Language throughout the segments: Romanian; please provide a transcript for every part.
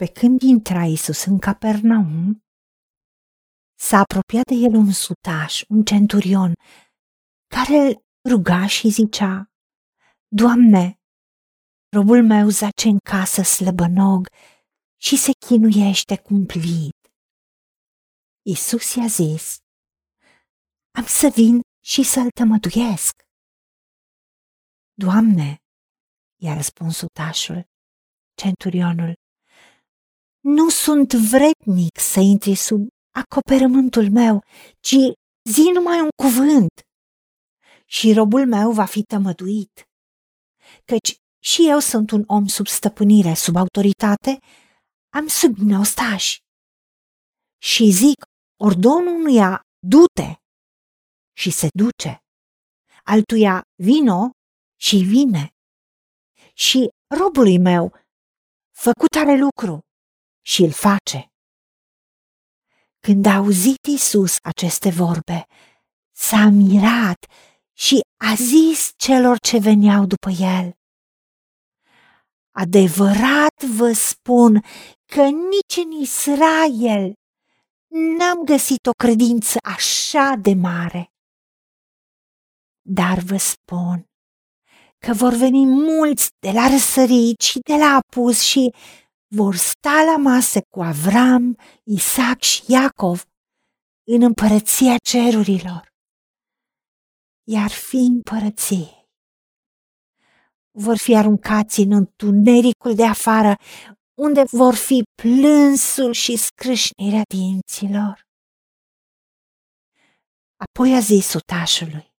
Pe când intra Isus în Capernaum, s-a apropiat de el un sutaș, un centurion, care îl ruga și zicea, Doamne, robul meu zace în casă slăbănog și se chinuiește cumplit. Isus i-a zis, am să vin și să-l tămăduiesc. Doamne, i-a răspuns sutașul, centurionul, nu sunt vrednic să intri sub acoperământul meu, ci zi numai un cuvânt și robul meu va fi tămăduit. Căci și eu sunt un om sub stăpânire, sub autoritate, am sub mine ostași. Și zic, ordonul unuia, du-te, și se duce, altuia, vino și vine. Și robului meu, făcut are lucru și îl face. Când a auzit Isus aceste vorbe, s-a mirat și a zis celor ce veneau după el. Adevărat vă spun că nici în Israel n-am găsit o credință așa de mare. Dar vă spun că vor veni mulți de la răsărit și de la apus și vor sta la masă cu Avram, Isaac și Iacov în împărăția cerurilor. Iar fi împărăției vor fi aruncați în întunericul de afară, unde vor fi plânsul și scrâșnirea dinților. Apoi a zis sutașului,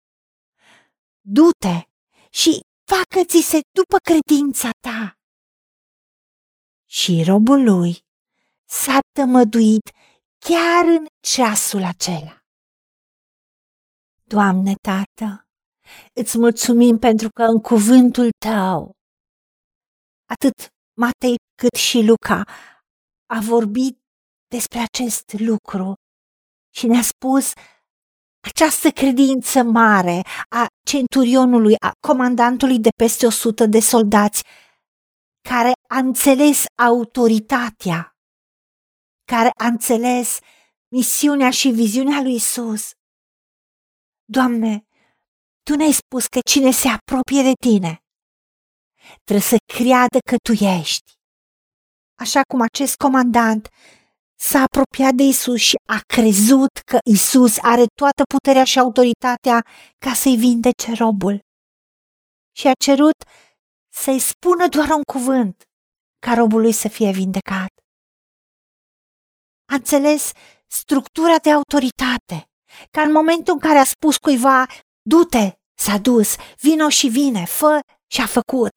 Du-te și facă-ți se după credința ta și robul lui s-a tămăduit chiar în ceasul acela. Doamne, Tată, îți mulțumim pentru că în cuvântul Tău, atât Matei cât și Luca, a vorbit despre acest lucru și ne-a spus această credință mare a centurionului, a comandantului de peste o sută de soldați, care a înțeles autoritatea, care a înțeles misiunea și viziunea lui Isus. Doamne, Tu ne-ai spus că cine se apropie de Tine trebuie să creadă că Tu ești. Așa cum acest comandant s-a apropiat de Isus și a crezut că Isus are toată puterea și autoritatea ca să-i vindece robul. Și a cerut să-i spună doar un cuvânt ca robul lui să fie vindecat. A înțeles structura de autoritate, ca în momentul în care a spus cuiva, du-te, s-a dus, vino și vine, fă și a făcut.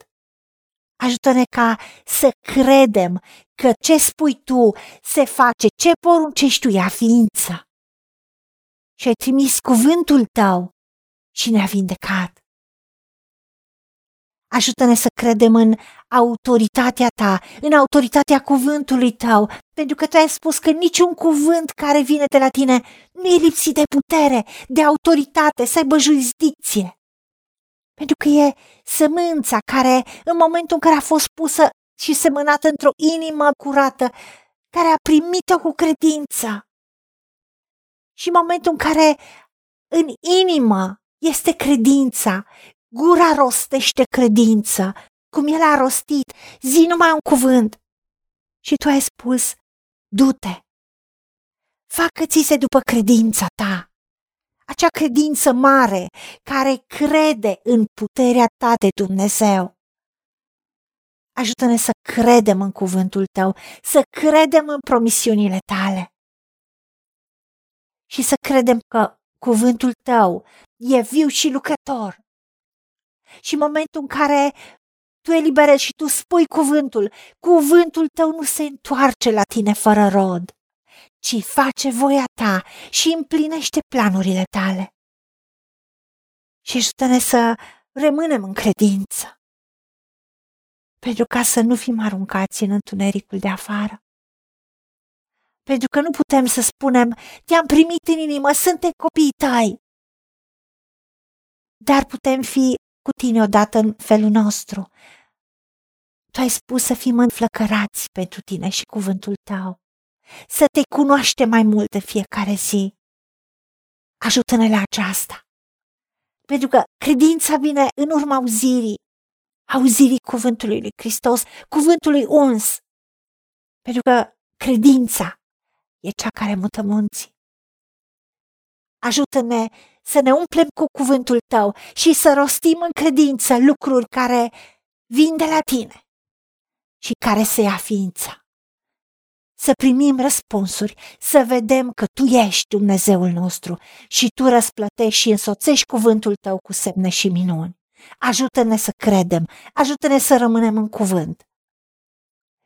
Ajută-ne ca să credem că ce spui tu se face, ce poruncești tu ea ființă. Și ai trimis cuvântul tău și ne-a vindecat. Ajută-ne să credem în autoritatea ta, în autoritatea cuvântului tău, pentru că tu ai spus că niciun cuvânt care vine de la tine nu e lipsit de putere, de autoritate, să aibă jurisdicție. Pentru că e sămânța care, în momentul în care a fost pusă și semănată într-o inimă curată, care a primit-o cu credință. Și în momentul în care în inimă este credința, Gura rostește credință, cum el a rostit, zi numai un cuvânt. Și tu ai spus, du-te, facă-ți se după credința ta. Acea credință mare care crede în puterea ta de Dumnezeu. Ajută-ne să credem în cuvântul tău, să credem în promisiunile tale. Și să credem că cuvântul tău e viu și lucrător și în momentul în care tu eliberezi și tu spui cuvântul, cuvântul tău nu se întoarce la tine fără rod, ci face voia ta și împlinește planurile tale. Și ajută-ne să rămânem în credință, pentru ca să nu fim aruncați în întunericul de afară. Pentru că nu putem să spunem, te-am primit în inimă, suntem copiii tăi. Dar putem fi cu tine odată în felul nostru. Tu ai spus să fim înflăcărați pentru tine și cuvântul tău, să te cunoaște mai mult de fiecare zi. Ajută-ne la aceasta, pentru că credința vine în urma auzirii, auzirii cuvântului lui Hristos, cuvântului uns, pentru că credința e cea care mută munții. Ajută-ne să ne umplem cu cuvântul tău și să rostim în credință lucruri care vin de la tine și care să ia ființa. Să primim răspunsuri, să vedem că Tu ești Dumnezeul nostru și Tu răsplătești și însoțești cuvântul Tău cu semne și minuni. Ajută-ne să credem, ajută-ne să rămânem în cuvânt.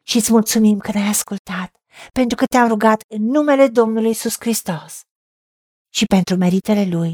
Și îți mulțumim că ne-ai ascultat, pentru că te-am rugat în numele Domnului Isus Hristos și pentru meritele Lui.